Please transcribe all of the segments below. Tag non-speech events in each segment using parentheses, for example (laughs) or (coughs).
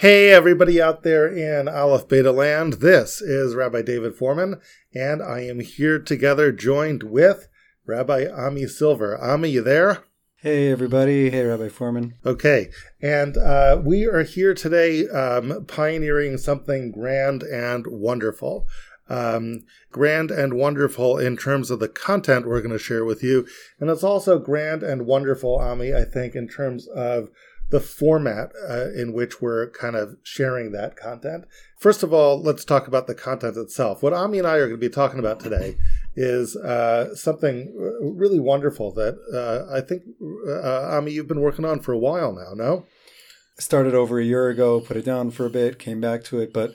Hey, everybody out there in Aleph Beta land. This is Rabbi David Fohrman, and I am here together joined with Rabbi Ami Silver. Ami, you there? Hey, everybody. Hey, Rabbi Fohrman. Okay. And uh, we are here today um, pioneering something grand and wonderful. Um, grand and wonderful in terms of the content we're going to share with you. And it's also grand and wonderful, Ami, I think, in terms of the format uh, in which we're kind of sharing that content. First of all, let's talk about the content itself. What Ami and I are going to be talking about today is uh, something really wonderful that uh, I think, uh, Ami, you've been working on for a while now, no? Started over a year ago, put it down for a bit, came back to it, but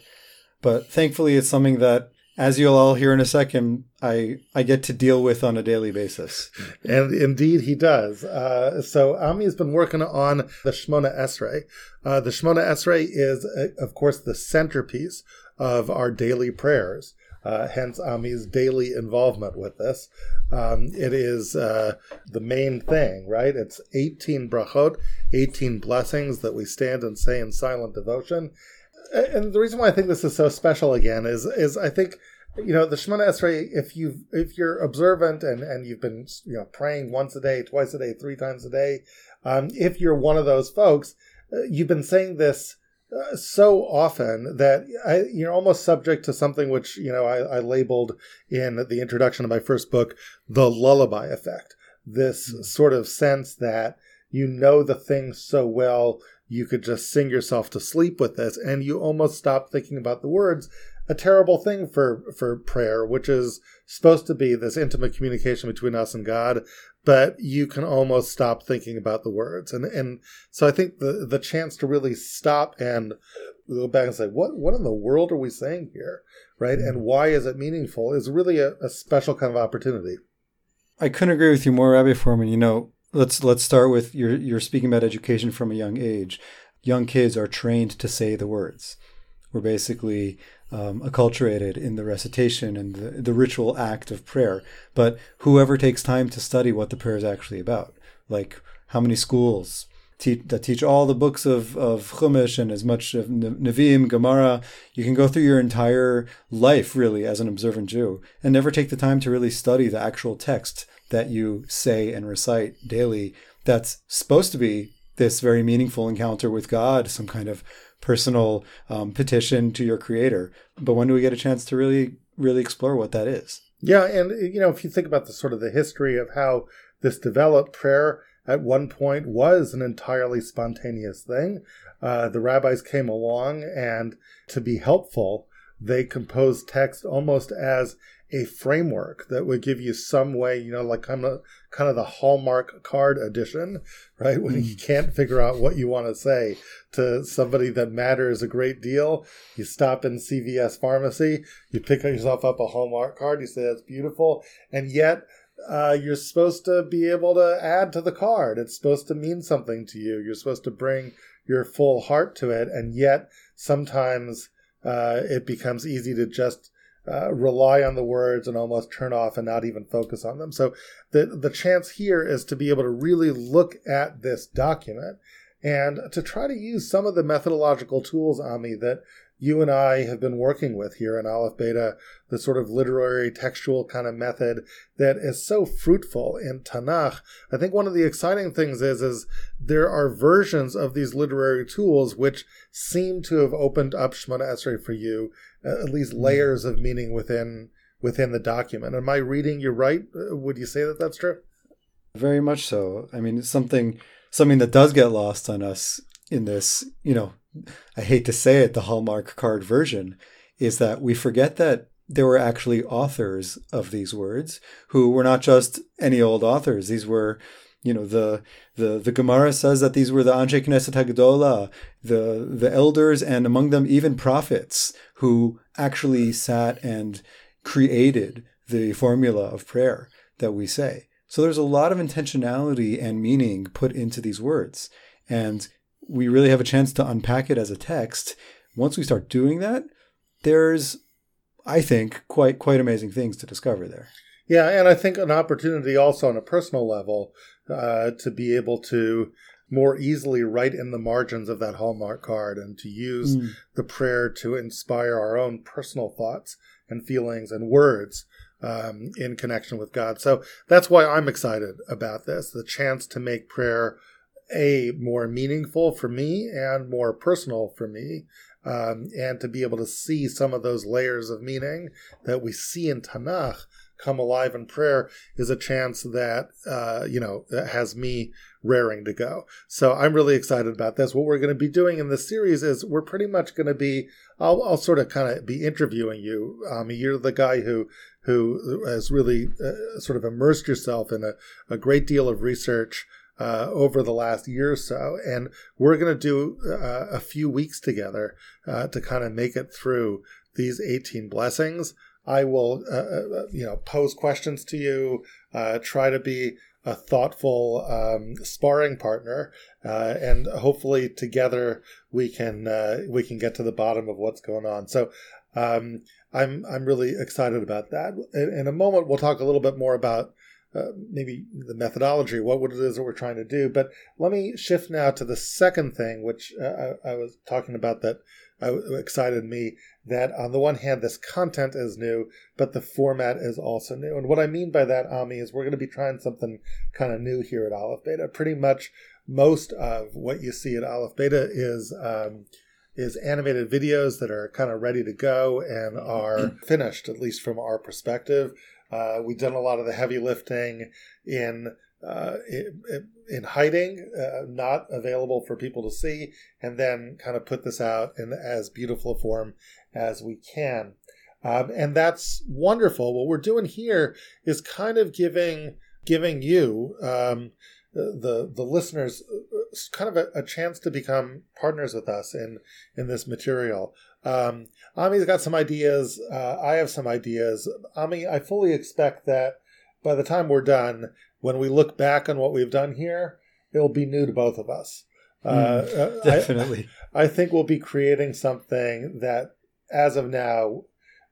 but thankfully it's something that as you'll all hear in a second, I I get to deal with on a daily basis. And indeed, he does. Uh, so Ami has been working on the Shemona Esrei. Uh, the Shemona Esrei is, uh, of course, the centerpiece of our daily prayers. Uh, hence Ami's daily involvement with this. Um, it is uh, the main thing, right? It's 18 brachot, 18 blessings that we stand and say in silent devotion and the reason why I think this is so special again is is I think you know the Shemona Esrei. If you if you're observant and and you've been you know praying once a day, twice a day, three times a day, um, if you're one of those folks, uh, you've been saying this. Uh, so often that I, you're almost subject to something which you know I, I labeled in the introduction of my first book the lullaby effect. This mm-hmm. sort of sense that you know the thing so well you could just sing yourself to sleep with this and you almost stop thinking about the words a terrible thing for for prayer which is supposed to be this intimate communication between us and god but you can almost stop thinking about the words. And and so i think the the chance to really stop and go back and say what what in the world are we saying here? Right? And mm-hmm. why is it meaningful is really a, a special kind of opportunity. I couldn't agree with you more rabbi fohrman you know let's let's start with you're you're speaking about education from a young age. Young kids are trained to say the words. We're basically um, acculturated in the recitation and the, the ritual act of prayer. But whoever takes time to study what the prayer is actually about, like how many schools teach, that teach all the books of, of Chumash and as much of Nevi'im, Gemara, you can go through your entire life really as an observant Jew and never take the time to really study the actual text that you say and recite daily that's supposed to be this very meaningful encounter with God, some kind of personal um, petition to your creator. But when do we get a chance to really, really explore what that is? Yeah. And, you know, if you think about the sort of the history of how this developed, prayer at one point was an entirely spontaneous thing. Uh, the rabbis came along and to be helpful, they composed text almost as a framework that would give you some way, you know, like kind of kind of the Hallmark card edition, right? When mm. you can't figure out what you want to say to somebody that matters a great deal, you stop in CVS pharmacy, you pick yourself up a Hallmark card, you say that's beautiful, and yet uh, you're supposed to be able to add to the card. It's supposed to mean something to you. You're supposed to bring your full heart to it, and yet sometimes uh, it becomes easy to just uh, rely on the words and almost turn off and not even focus on them. So the the chance here is to be able to really look at this document and to try to use some of the methodological tools, on me that you and I have been working with here in Aleph Beta, the sort of literary textual kind of method that is so fruitful in Tanakh. I think one of the exciting things is, is there are versions of these literary tools which seem to have opened up Shemona Esrei for you, uh, at least mm-hmm. layers of meaning within within the document. Am I reading you right? Uh, would you say that that's true? Very much so. I mean, it's something something that does get lost on us in this, you know, I hate to say it, the Hallmark card version, is that we forget that there were actually authors of these words who were not just any old authors. These were, you know, the the the Gemara says that these were the Anshe Knesset Hagdola, the the elders, and among them even prophets who actually sat and created the formula of prayer that we say. So there's a lot of intentionality and meaning put into these words. And we really have a chance to unpack it as a text. Once we start doing that, there's, I think, quite quite amazing things to discover there. Yeah, and I think an opportunity also on a personal level uh, to be able to more easily write in the margins of that Hallmark card and to use mm. the prayer to inspire our own personal thoughts and feelings and words um, in connection with God. So that's why I'm excited about this the chance to make prayer a more meaningful for me and more personal for me um, and to be able to see some of those layers of meaning that we see in Tanakh come alive in prayer is a chance that uh, you know has me raring to go. So I'm really excited about this. What we're going to be doing in this series is we're pretty much going to be I'll, I'll sort of kind of be interviewing you. Um, you're the guy who who has really uh, sort of immersed yourself in a, a great deal of research uh, over the last year or so. And we're going to do uh, a few weeks together uh, to kind of make it through these 18 blessings. I will, uh, uh, you know, pose questions to you, uh, try to be a thoughtful um, sparring partner, and hopefully together we can we can get to the bottom of what's going on. So um, I'm I'm really excited about that. In, in, a moment, we'll talk a little bit more about uh, maybe the methodology, what it is that we're trying to do. But let me shift now to the second thing, which uh, I, I, was talking about that uh, excited me. That on the one hand, this content is new, but the format is also new. And what I mean by that, Ami, is we're going to be trying something kind of new here at Aleph Beta. Pretty much most of what you see at Aleph Beta is. Um, is animated videos that are kind of ready to go and are (clears throat) finished, at least from our perspective. Uh, we've done a lot of the heavy lifting in uh, in, in, hiding, uh, not available for people to see, and then kind of put this out in as beautiful a form as we can. Um, and that's wonderful. What we're doing here is kind of giving giving you um, the the listeners uh, kind of a, a, chance to become partners with us in in this material. Um, Ami's got some ideas. Uh, I have some ideas. Ami, I fully expect that by the time we're done, when we look back on what we've done here, it'll be new to both of us. Mm, uh, definitely. I, I, think we'll be creating something that, as of now,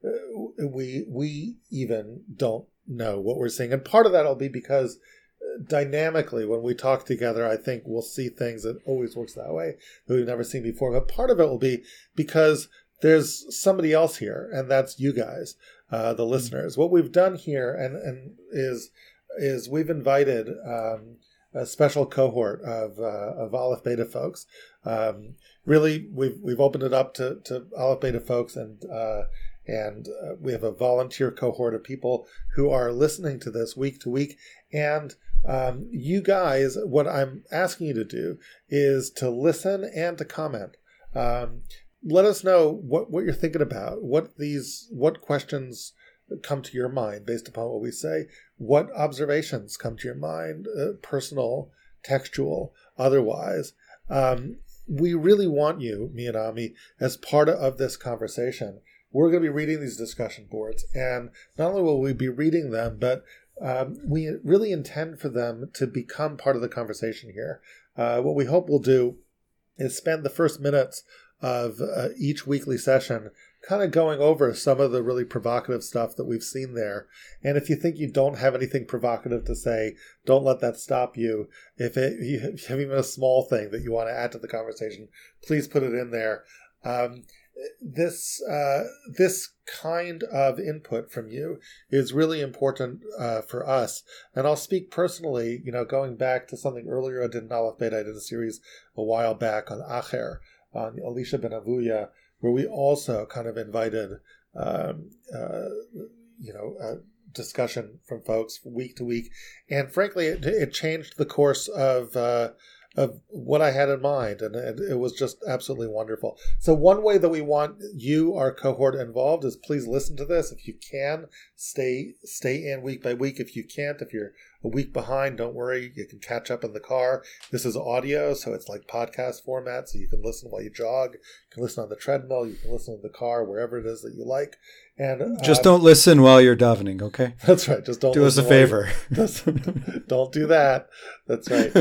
uh, we we even don't know what we're seeing, and part of that will be because uh, dynamically when we talk together i think we'll see things that always works that way that we've never seen before but part of it will be because there's somebody else here, and that's you guys, uh, the listeners. What we've done here, and and is is we've invited um, a special cohort of uh, of Aleph Beta folks. Um, really, we've we've opened it up to to Aleph Beta folks, and uh, and uh, we have a volunteer cohort of people who are listening to this week to week. And um, you guys, what I'm asking you to do is to listen and to comment. Um, let us know what, what you're thinking about. What these what questions come to your mind based upon what we say. What observations come to your mind, uh, personal, textual, otherwise. Um, we really want you, me and Ami, as part of this conversation. We're going to be reading these discussion boards, and not only will we be reading them, but um, we really intend for them to become part of the conversation here. Uh, what we hope we'll do is spend the first minutes of uh, each weekly session, kind of going over some of the really provocative stuff that we've seen there. And if you think you don't have anything provocative to say, don't let that stop you. If, it, (laughs) you have even a small thing that you want to add to the conversation, please put it in there. Um, this uh, this kind of input from you is really important uh, for us. And I'll speak personally. You know, going back to something earlier I did in Aleph Beta, I did a series a while back on Acher, on Elisha ben Avuya, where we also kind of invited, um, uh, you know, a discussion from folks week to week, and frankly, it, it changed the course of. Uh, of what I had in mind, and it, it, was just absolutely wonderful. So, one way that we want you, our cohort, involved is please listen to this. If you can, stay stay in week by week. If you can't, if you're a week behind, don't worry. You can catch up in the car. This is audio, so it's like podcast format, so you can listen while you jog. You can listen on the treadmill. You can listen in the car, wherever it is that you like. And uh, just don't listen while you're davening, okay? (laughs) That's right. Just don't do us a favor. (laughs) (laughs) don't do that. That's right.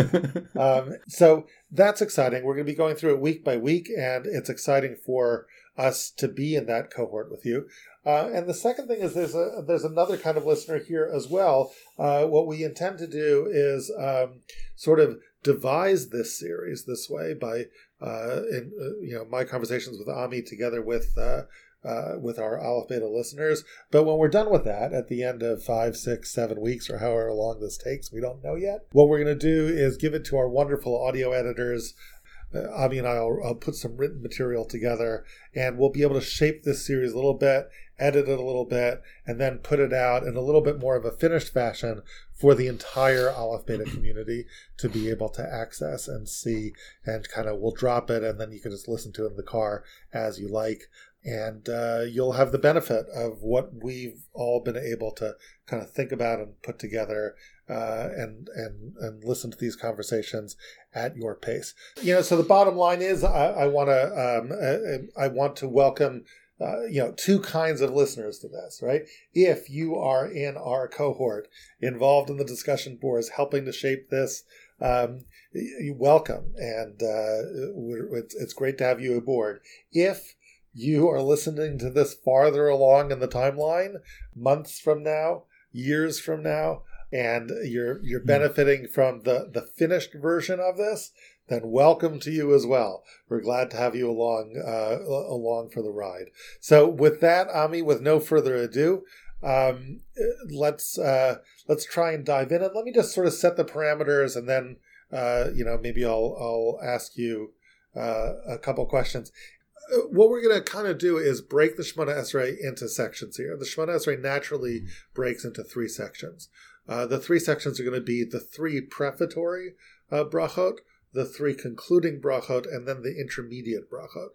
um, so that's exciting. We're going to be going through it week by week, and it's exciting for us to be in that cohort with you. Uh, and the second thing is there's a there's another kind of listener here as well. Uh, what we intend to do is um, sort of devise this series this way by uh, in uh, you know my conversations with Ami together with uh, uh, with our Aleph Beta listeners. But when we're done with that, at the end of five, six, seven weeks, or however long this takes, we don't know yet. What we're going to do is give it to our wonderful audio editors uh, Ami and I will I'll put some written material together, and we'll be able to shape this series a little bit, edit it a little bit, and then put it out in a little bit more of a finished fashion for the entire Aleph Beta (clears throat) community to be able to access and see. And kind of we'll drop it, and then you can just listen to it in the car as you like. And uh, you'll have the benefit of what we've all been able to kind of think about and put together uh, and and and listen to these conversations at your pace. You know, so the bottom line is, I, want to um, uh, I want to welcome. Uh, you know, two kinds of listeners to this, right? If you are in our cohort, involved in the discussion boards, helping to shape this, um, you welcome, and uh, it's, it's great to have you aboard. If you are listening to this farther along in the timeline, months from now, years from now, and you're you're hmm. benefiting from the the finished version of this, then welcome to you as well. We're glad to have you along uh, along for the ride. So with that, Ami, with no further ado, um, let's uh, let's try and dive in. And let me just sort of set the parameters, and then uh, you know maybe I'll I'll ask you uh, a couple questions. Uh, what we're going to kind of do is break the Shemona Esrei into sections here. The Shemona Esrei naturally breaks into three sections. Uh, the three sections are going to be the three prefatory uh, brachot, the three concluding brachot, and then the intermediate brachot.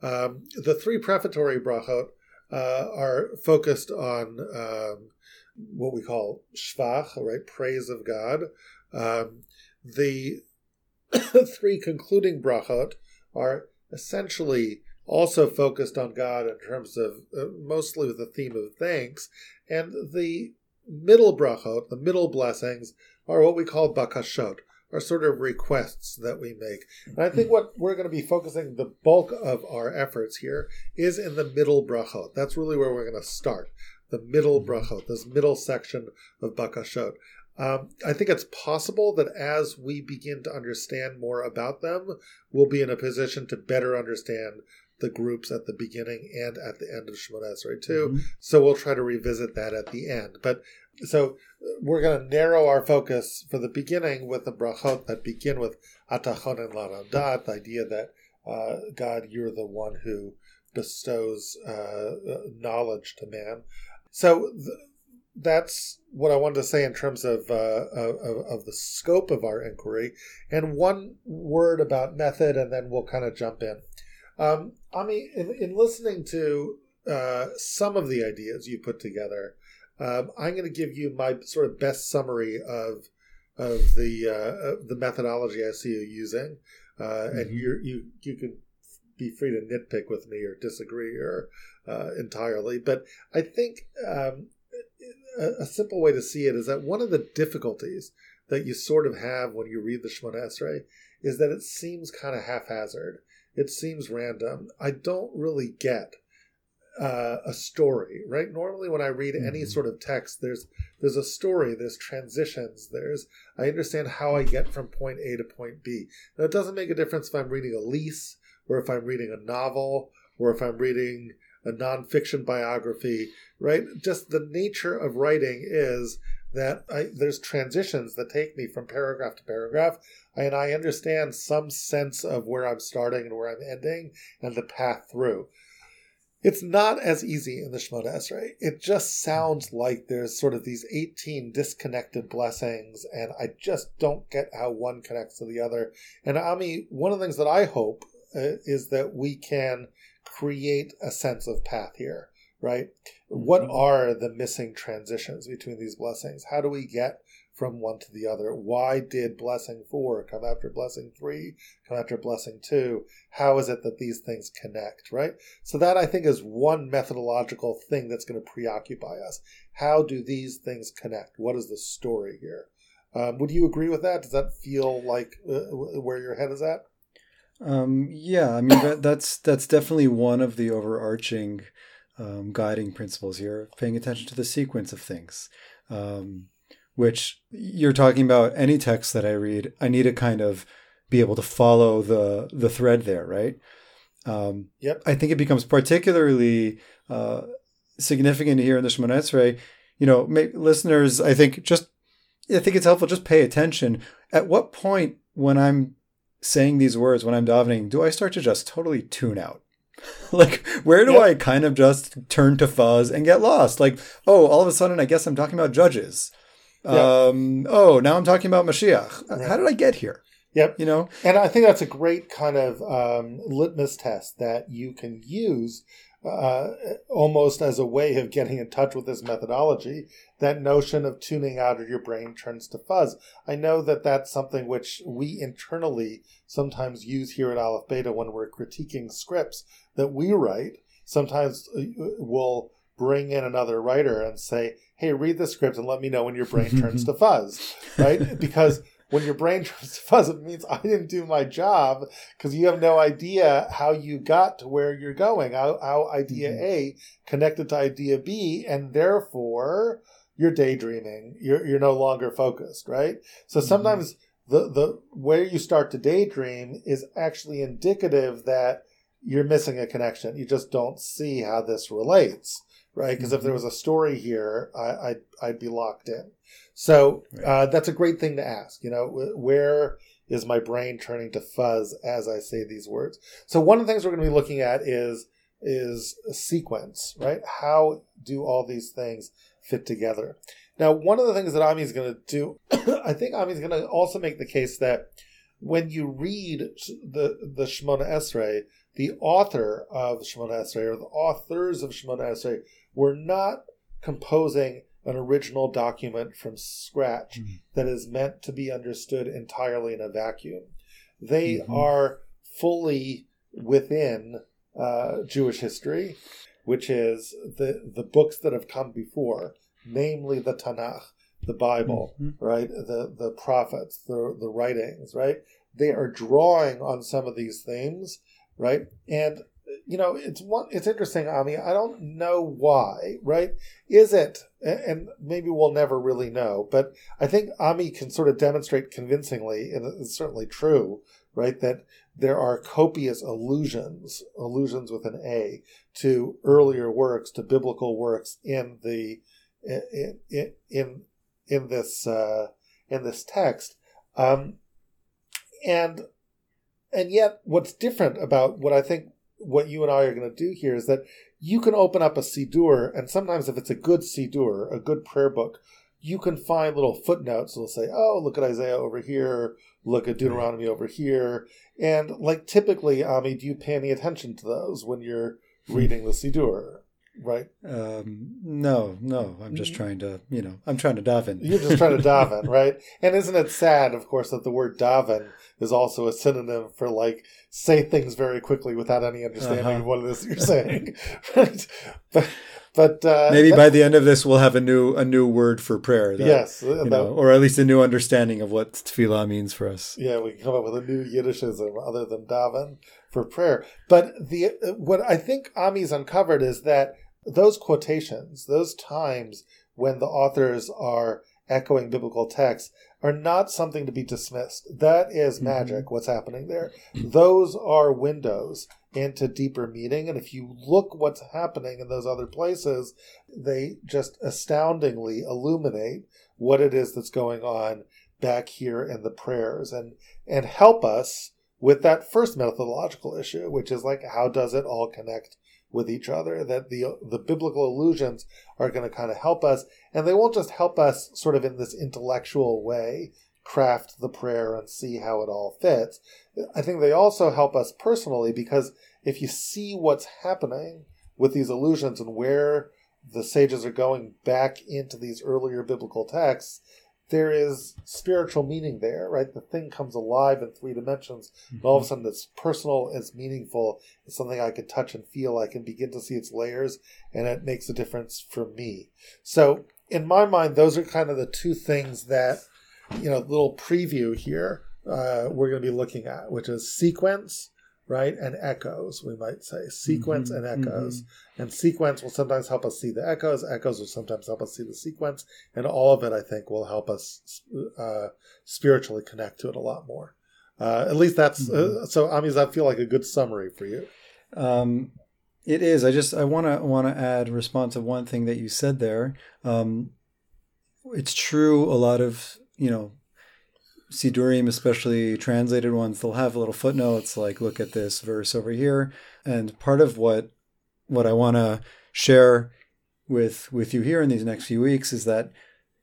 Um, the three prefatory brachot uh, are focused on um, what we call shvach, right, praise of God. Um, the (coughs) three concluding brachot are essentially also focused on God in terms of uh, mostly with the theme of thanks, and the middle brachot, the middle blessings, are what we call bakashot, are sort of requests that we make. And I think (clears throat) what we're going to be focusing the bulk of our efforts here is in the middle brachot. That's really where we're going to start. The middle mm-hmm. brachot, this middle section of bakashot. Um, I think it's possible that as we begin to understand more about them, we'll be in a position to better understand the groups at the beginning and at the end of Shemona Esrei too. Mm-hmm. So we'll try to revisit that at the end. But so we're going to narrow our focus for the beginning with the brachot that begin with Atah chonen l'adam da'at, the idea that uh, God, you're the one who bestows uh, knowledge to man. So th- that's what I wanted to say in terms of, uh, of, of the scope of our inquiry. And one word about method, and then we'll kind of jump in. Um, I mean, in, in listening to uh, some of the ideas you put together, um, I'm going to give you my sort of best summary of of the uh, the methodology I see you using, uh, mm-hmm. and you you you can be free to nitpick with me or disagree or uh, entirely. But I think um, a, a, simple way to see it is that one of the difficulties that you sort of have when you read the Shemona Esrei is that it seems kind of haphazard. It seems random. I don't really get uh, a story, right? Normally, when I read mm-hmm. any sort of text, there's there's a story, there's transitions, there's I understand how I get from point A to point B. Now, it doesn't make a difference if I'm reading a lease, or if I'm reading a novel, or if I'm reading a nonfiction biography, right? Just the nature of writing is that I, there's transitions that take me from paragraph to paragraph, and I understand some sense of where I'm starting and where I'm ending and the path through. It's not as easy in the Shemona Esrei. It just sounds like there's sort of these 18 disconnected blessings, and I just don't get how one connects to the other. And Ami, one of the things that I hope uh, is that we can create a sense of path here right? Mm-hmm. What are the missing transitions between these blessings? How do we get from one to the other? Why did blessing four come after blessing three, come after blessing two? How is it that these things connect, right? So, that I think is one methodological thing that's going to preoccupy us. How do these things connect? What is the story here? Um, would you agree with that? Does that feel like uh, where your head is at? Um, yeah, I mean that, that's that's definitely one of the overarching um, guiding principles here, paying attention to the sequence of things. Um, which you're talking about any text that I read, I need to kind of be able to follow the the thread there, right? Um, yep. I think it becomes particularly uh, significant here in the Shemona Esrei. You know, make, listeners, I think just I think it's helpful just pay attention. At what point when I'm saying these words, when I'm davening, do I start to just totally tune out? (laughs) like, where do yep. I kind of just turn to fuzz and get lost? Like, oh, all of a sudden, I guess I'm talking about judges. Yep. Um, oh, now I'm talking about Mashiach. Right. How did I get here? Yep. You know? And I think that's a great kind of um, litmus test that you can use uh, almost as a way of getting in touch with this methodology. That notion of tuning out or your brain turns to fuzz. I know that that's something which we internally sometimes use here at Aleph Beta when we're critiquing scripts that we write. Sometimes uh, we'll bring in another writer and say, hey, read the script and let me know when your brain turns to (laughs) fuzz, right? Because when your brain (laughs) turns to fuzz, it means I didn't do my job because you have no idea how you got to where you're going, how, how idea mm-hmm. A connected to idea B, and therefore you're daydreaming. You're, you're no longer focused, right? So mm-hmm. sometimes mm-hmm. the, the where you start to daydream is actually indicative that you're missing a connection. You just don't see how this relates, right? Because mm-hmm. if there mm-hmm. was a story here, I, I'd, I'd be locked in. So uh, that's a great thing to ask. You know, where is my brain turning to fuzz as I say these words? So one of the things we're going to be looking at is is a sequence, right? How do all these things fit together? Now, one of the things that Ami is going to do, (coughs) I think Ami is going to also make the case that when you read the the Shemona Esrei, the author of Shemona Esrei or the authors of Shemona Esrei were not composing an original document from scratch mm-hmm. that is meant to be understood entirely in a vacuum. They mm-hmm. are fully within uh, Jewish history, which is the the books that have come before, namely the Tanakh, the Bible, mm-hmm. right, the the prophets, the the writings, right. They are drawing on some of these themes, right, and you know, it's one. It's interesting, Ami. I don't know why, right? Is it? And maybe we'll never really know. But I think Ami can sort of demonstrate convincingly, and it's certainly true, right, that there are copious allusions, allusions with an A, to earlier works, to biblical works in the in in in, this uh, in this text, um, and and yet, what's different about what I think what you and I are going to do here is that you can open up a Siddur, and sometimes if it's a good Siddur, a good prayer book, you can find little footnotes that'll say, oh, look at Isaiah over here, look at Deuteronomy over here. And like typically, Ami, do you pay any attention to those when you're hmm. reading the Siddur? Right? Um, no, no. I'm just trying to, you know, I'm trying to daven. You're just trying to daven, (laughs) right? And isn't it sad, of course, that the word daven is also a synonym for like say things very quickly without any understanding uh-huh. of what it is you're (laughs) saying, (laughs) right? But but uh, maybe by the end of this we'll have a new a new word for prayer. That, yes, you that, know, or at least a new understanding of what tefillah means for us. Yeah, we can come up with a new Yiddishism other than daven for prayer. But the what I think Ami's uncovered is that those quotations, those times when the authors are echoing biblical texts, are not something to be dismissed. That is mm-hmm. magic, mm-hmm. what's happening there. Those are windows into deeper meaning. And if you look what's happening in those other places, they just astoundingly illuminate what it is that's going on back here in the prayers and and help us with that first methodological issue, which is like how does it all connect with each other? That the the biblical allusions are going to kind of help us, and they won't just help us sort of in this intellectual way craft the prayer and see how it all fits. I think they also help us personally because if you see what's happening with these allusions and where the sages are going back into these earlier biblical texts, there is spiritual meaning there, right? The thing comes alive in three dimensions. And all of a mm-hmm. sudden, it's personal, it's meaningful, it's something I can touch and feel. I can begin to see its layers, and it makes a difference for me. So, in my mind, those are kind of the two things that, you know, little preview here uh, we're going to be looking at, which is sequence, right? And echoes, we might say sequence Mhm, and echoes. And sequence will sometimes help us see the echoes. Echoes will sometimes help us see the sequence. And all of it, I think, will help us uh, spiritually connect to it a lot more. Uh, at least that's uh, so. Ami, does that feel like a good summary for you? Um, it is. I just I want to want to add response of one thing that you said there. Um, it's true. A lot of you know, Sidurim, especially translated ones, they'll have little footnotes like, "Look at this verse over here." And part of what what I want to share with with you here in these next few weeks is that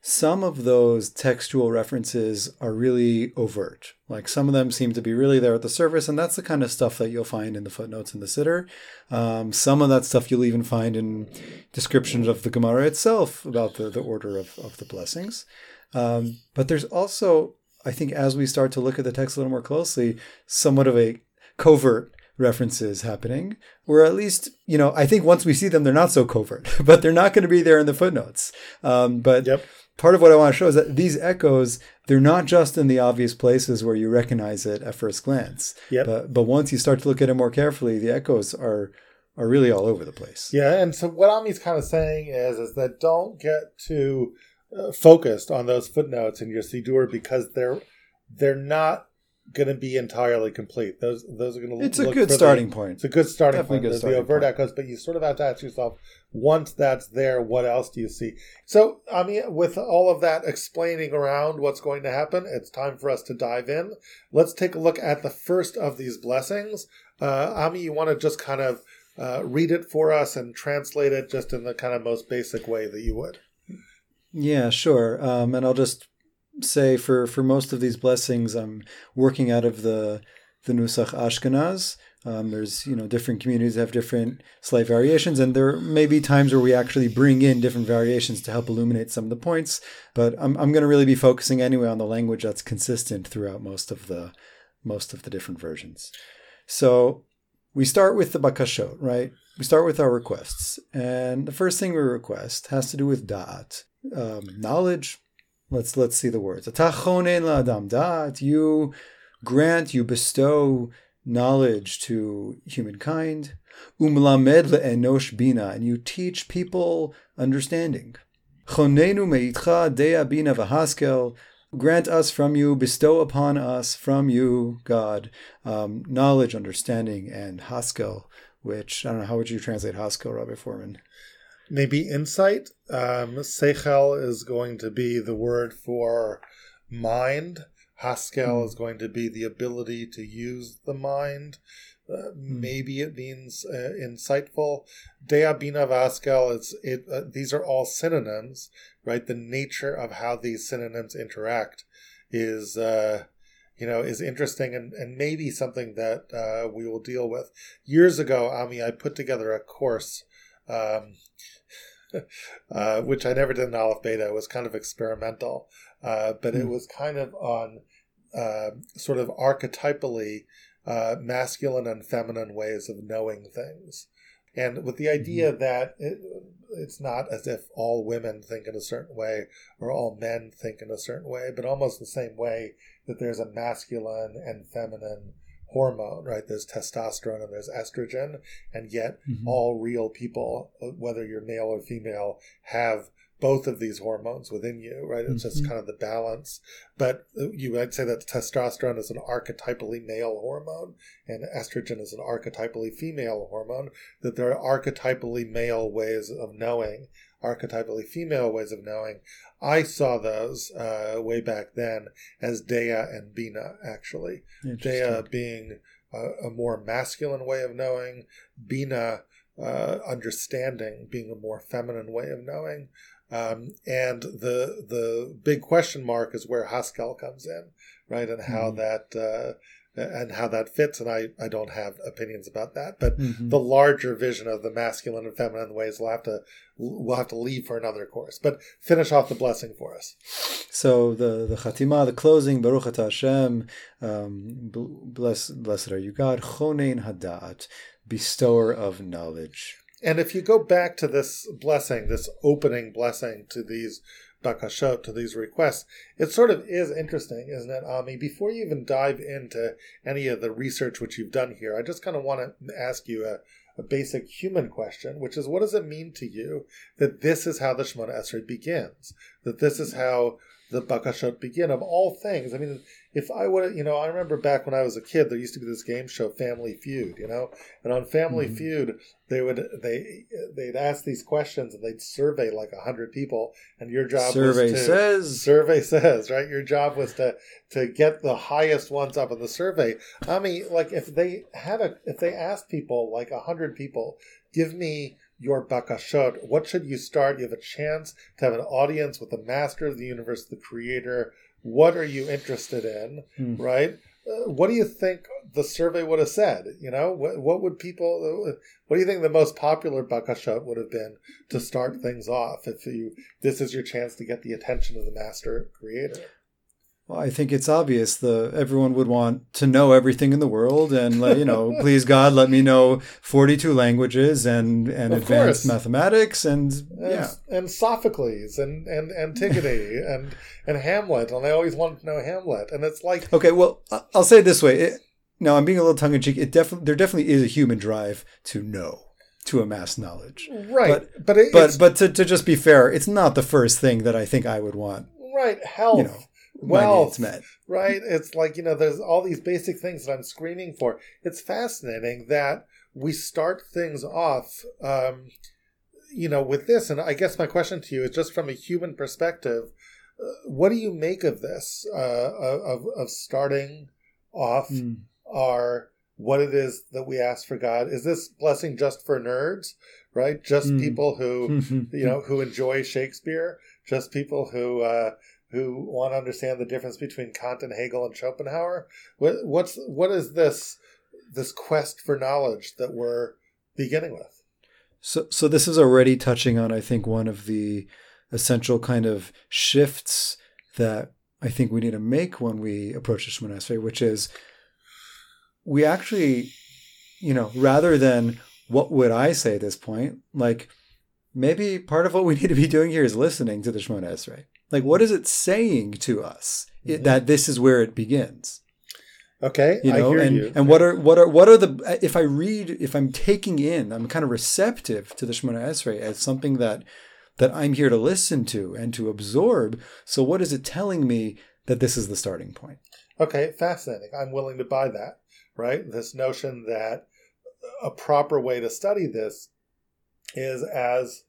some of those textual references are really overt. Like some of them seem to be really there at the surface, and that's the kind of stuff that you'll find in the footnotes in the Siddur. Um, some of that stuff you'll even find in descriptions of the Gemara itself about the, the order of, of the blessings. Um, but there's also, I think, as we start to look at the text a little more closely, somewhat of a covert references happening, or at least, you know, I think once we see them, they're not so covert, (laughs) but they're not going to be there in the footnotes. Um, but Yep. part of what I want to show is that these echoes, they're not just in the obvious places where you recognize it at first glance. Yep. But, but once you start to look at it more carefully, the echoes are are really all over the place. Yeah, and so what Ami's kind of saying is, is that don't get too uh, focused on those footnotes in your Sidur because they're they're not going to be entirely complete. Those those are going to. It's a good starting point. It's a good starting Definitely point. good There's the starting overt point. echoes, but you sort of have to ask yourself, once that's there, what else do you see? So, I mean, with all of that explaining around what's going to happen, it's time for us to dive in. Let's take a look at the first of these blessings. Uh, Ami, you want to just kind of uh, read it for us and translate it just in the kind of most basic way that you would. Yeah, sure. Um, and I'll just say for for most of these blessings, I'm working out of the the Nusach Ashkenaz. Um, there's you know different communities have different slight variations, and there may be times where we actually bring in different variations to help illuminate some of the points. But I'm I'm going to really be focusing anyway on the language that's consistent throughout most of the most of the different versions. So we start with the bakashot, right? We start with our requests, and the first thing we request has to do with da'at, um, knowledge. Let's let's see the words. Da'at. You grant, you bestow knowledge to humankind. Umlamed le'enosh bina, and you teach people understanding. Chonenu meitcha dea bina v'haskel. Grant us from you, bestow upon us from you, God, um, knowledge, understanding, and haskel. Which I don't know. How would you translate haskel, Rabbi Fohrman? Maybe insight. Um, Seichel is going to be the word for mind. Haskell Hmm. is going to be the ability to use the mind. Uh, Hmm. Maybe it means uh, insightful. Dea bina vaskel. It's it. Uh, these are all synonyms, right? The nature of how these synonyms interact is, uh, you know, is interesting and, and maybe something that uh, we will deal with. Years ago, Ami, I put together a course. Um, (laughs) uh, which I never did in Aleph Beta. It was kind of experimental, uh, but it Hmm. was kind of on uh, sort of archetypally uh, masculine and feminine ways of knowing things. And with the idea that it, it's not as if all women think in a certain way or all men think in a certain way, but almost the same way that there's a masculine and feminine hormone, right? There's testosterone and there's estrogen, and yet Mhm. all real people, uh, whether you're male or female, have both of these hormones within you, right? It's just Mhm. kind of the balance. But uh, you might say that testosterone is an archetypally male hormone and estrogen is an archetypally female hormone, that there are archetypally male ways of knowing, archetypally female ways of knowing. I saw those uh, way back then as Dea and Bina, actually. Dea being a, a more masculine way of knowing, Bina uh, understanding being a more feminine way of knowing. Um, and the the big question mark is where Haskell comes in, right? And how Mhm. that uh, and how that fits. And I, I don't have opinions about that, but Mhm. the larger vision of the masculine and feminine ways we'll have to we'll have to leave for another course. But finish off the blessing for us. So the the Chatima, the closing, Baruch Hashem, um, bless, blessed are you, God, Chonen Ha-da'at, bestower of knowledge. And if you go back to this blessing, this opening blessing to these bakashot, to these requests, it sort of is interesting, isn't it, Ami? Before you even dive into any of the research which you've done here, I just kind of want to ask you a, a basic human question, which is what does it mean to you that this is how the Shemona Esrei begins? That this is how the bakashot begin of all things. I mean, if I would, you know, I remember back when I was a kid, there used to be this game show, Family Feud, you know, and on Family mm-hmm. Feud, they would they they'd ask these questions and they'd survey like a hundred people, and your job survey was to says survey says right. Your job was to to get the highest ones up in the survey. I mean, like if they had a if they asked people like a hundred people, give me your bakashot. What should you start? You have a chance to have an audience with the master of the universe, the creator. What are you interested in, hmm. right? Uh, what do you think the survey would have said? You know, what, what would people? Uh, what do you think the most popular bakashot would have been to start things off? If you this is your chance to get the attention of the master creator. Well, I think it's obvious. The everyone would want to know everything in the world, and let, you know, (laughs) please God, let me know forty-two languages and and of advanced course. mathematics and, and yeah, and Sophocles and and Antigone (laughs) and and Hamlet, and I always wanted to know Hamlet, and it's like okay, well, I'll say it this way. It, now I'm being a little tongue in cheek. It definitely there definitely is a human drive to know to amass knowledge, right? But but it, but, but to, to just be fair, it's not the first thing that I think I would want. Right, health. You know, wealth, (laughs) right? It's like, you know, there's all these basic things that I'm screaming for. It's fascinating that we start things off, um, you know, with this. And I guess my question to you is just from a human perspective, uh, what do you make of this, uh, of, of starting off mm. our what it is that we ask for God? Is this blessing just for nerds, right? Just mm. people who, (laughs) you know, who enjoy Shakespeare, just people who, uh, who want to understand the difference between Kant and Hegel and Schopenhauer. What, what's what is this this quest for knowledge that we're beginning with? So, so this is already touching on, I think, one of the essential kind of shifts that I think we need to make when we approach the Shemona Esrei, which is we actually, you know, rather than what would I say at this point, like maybe part of what we (laughs) need to be doing here is listening to the Shemona Esrei. Like, what is it saying to us mm-hmm. that this is where it begins? Okay, you know, and, you. and what are what are what are the if I read if I'm taking in I'm kind of receptive to the Shemona Esrei as something that that I'm here to listen to and to absorb. So what is it telling me that this is the starting point? Okay, fascinating. I'm willing to buy that. Right, this notion that a proper way to study this is as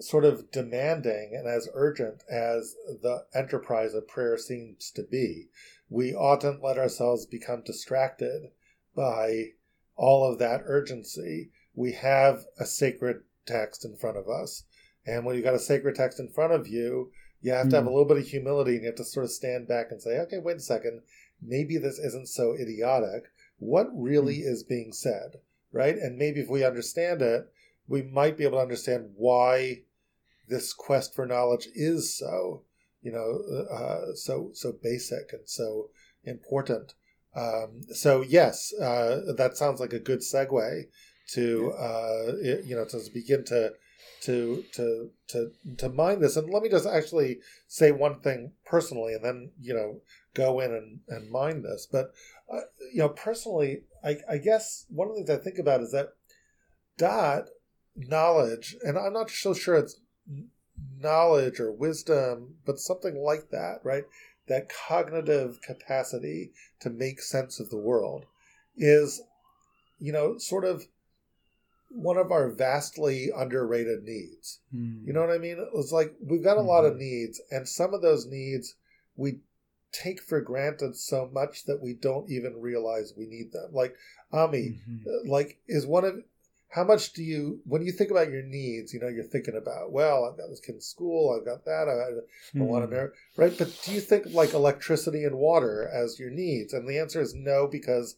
sort of demanding and as urgent as the enterprise of prayer seems to be, we oughtn't let ourselves become distracted by all of that urgency. We have a sacred text in front of us. And when you've got a sacred text in front of you, you have to have a hmm. little bit of humility and you have to sort of stand back and say, okay, wait a second. Maybe this isn't so idiotic. What really mm. is being said? Right? And maybe if we understand it, we might be able to understand why this quest for knowledge is so, you know, uh, so so basic and so important. Um, so yes, uh, that sounds like a good segue to uh, you know to begin to to to to to mind this. And let me just actually say one thing personally, and then you know go in and and mind this. But uh, you know personally, I, I guess one of the things I think about is that da'at knowledge, and I'm not so sure it's knowledge or wisdom, but something like that, right? That cognitive capacity to make sense of the world is, you know, sort of one of our vastly underrated needs. Mm. You know what I mean? It's like we've got a mm-hmm. lot of needs, and some of those needs we take for granted so much that we don't even realize we need them. Like Ami, mm-hmm. like is one of how much do you when you think about your needs you know you're thinking about well i've got this kid in school i've got that i, I mm. want to marry right? But do you think like electricity and water as your needs? And the answer is no because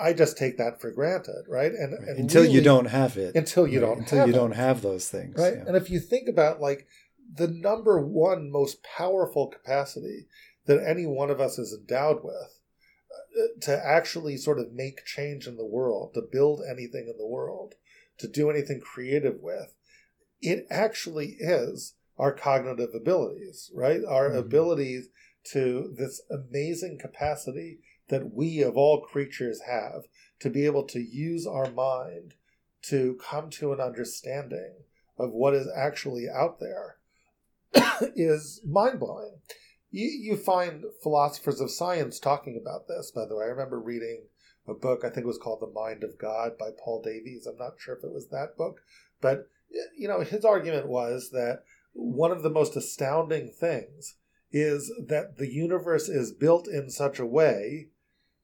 i just take that for granted right? And, and until really, you don't have it. until you right? don't until you it, don't have those things right? yeah. and if you think about like the number one most powerful capacity that any one of us is endowed with uh, to actually sort of make change in the world to build anything in the world to do anything creative with. It actually is our cognitive abilities, right? Our Mhm. abilities to this amazing capacity that we of all creatures have to be able to use our mind to come to an understanding of what is actually out there (coughs) is mind blowing. You, you find philosophers of science talking about this, by the way. I remember reading a book, I think it was called The Mind of God by Paul Davies. I'm not sure if it was that book, but you know, his argument was that one of the most astounding things is that the universe is built in such a way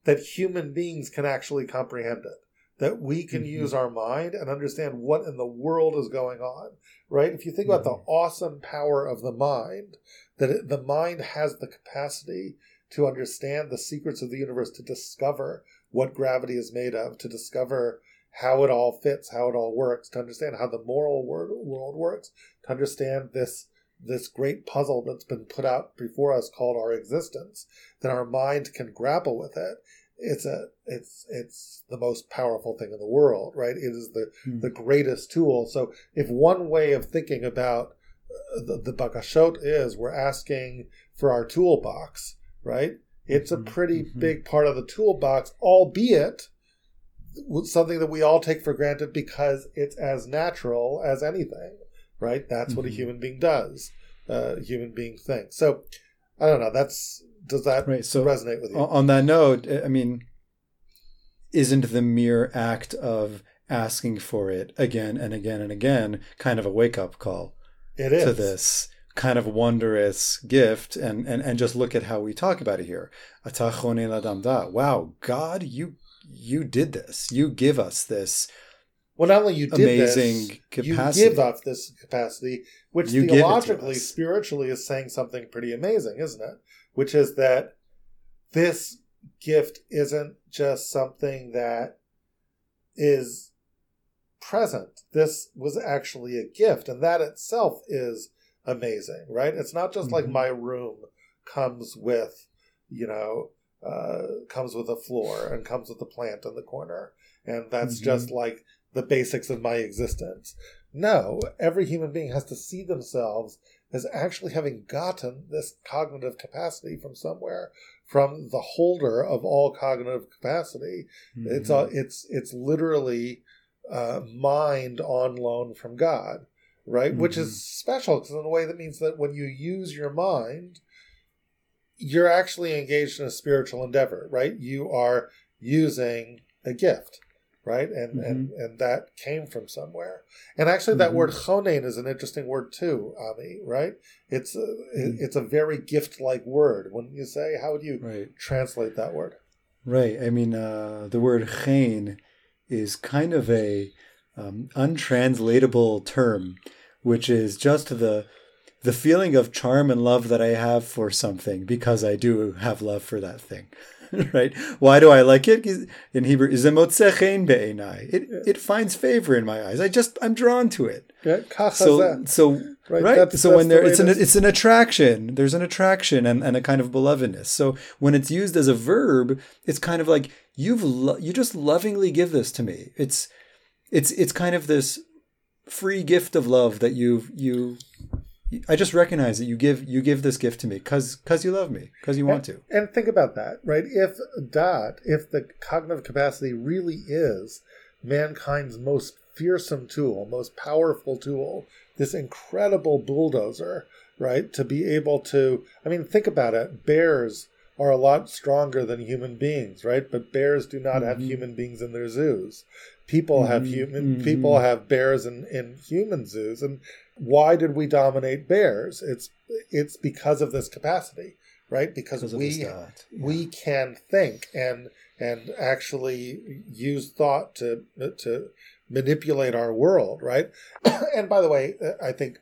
that human beings can actually comprehend it. That we can Mhm. use our mind and understand what in the world is going on, right? If you think about the Mhm. awesome power of the mind, that it, the mind has the capacity to understand the secrets of the universe, to discover what gravity is made of, to discover how it all fits, how it all works, to understand how the moral wor- world works, to understand this this great puzzle that's been put out before us called our existence, that our mind can grapple with it. It's a it's it's the most powerful thing in the world, right? It is the Hmm. the greatest tool. So if one way of thinking about uh, the, the bakashot is we're asking for our toolbox, right? It's a Mhm, pretty mhm. big part of the toolbox, albeit something that we all take for granted because it's as natural as anything, right? That's what a Mhm. human being does, uh, a human being thinks. So I don't know. That's does that Right. So resonate with you? on on that note, I mean, isn't the mere act of asking for it again and again and again kind of a wake up call it is to this kind of wondrous gift? And, and, and just look at how we talk about it here. Ata chonei da. Wow, God, you you did this. You give us this. Well, not only you did amazing this, capacity. you give up this capacity, which You give it to theologically, spiritually is saying something pretty amazing, isn't it? Which is that this gift isn't just something that is present. This was actually a gift, and that itself is amazing, right? It's not just like Mhm. my room comes with, you know, uh, comes with a floor and comes with a plant in the corner, and that's Mhm. just like the basics of my existence. No, every human being has to see themselves as actually having gotten this cognitive capacity from somewhere, from the holder of all cognitive capacity. It's a, it's it's literally uh, mind on loan from God, right? Which Mhm. is special because in a way that means that when you use your mind, you're actually engaged in a spiritual endeavor, right? You are using a gift, right? And and and that came from somewhere. And actually, that Mhm. word chonein is an interesting word too, Ami. Right? It's a, it- it's a very gift-like word. Wouldn't you say? How would you Right. translate that word? Right. I mean, uh, the word chen is kind of a um, untranslatable term, which is just the the feeling of charm and love that I have for something because I do have love for that thing. (laughs) right? Why do I like it? In Hebrew, "Zemotze chen be'enai." It it finds favor in my eyes. I just I'm drawn to it. Yeah, So so Right, right. that's- so that's when the there, way it's an is. it's an attraction. There's an attraction and, and a kind of belovedness. So when it's used as a verb, it's kind of like you've lo- you just lovingly give this to me. It's it's it's kind of this free gift of love that you've you. I just recognize that you give you give this gift to me because because you love me because you want to. And think about that, right? If da'at, if the cognitive capacity really is mankind's most fearsome tool, most powerful tool, this incredible bulldozer, right? To be able to, I mean, think about it. Bears are a lot stronger than human beings, right? But bears do not have Mhm. human beings in their zoos. People have Mhm, human mhm. people have bears in, in human zoos, and why did we dominate bears? It's it's because of this capacity, right? Because, Because we dot. we can think and and actually use thought to to manipulate our world, right? (coughs) and by the way, I think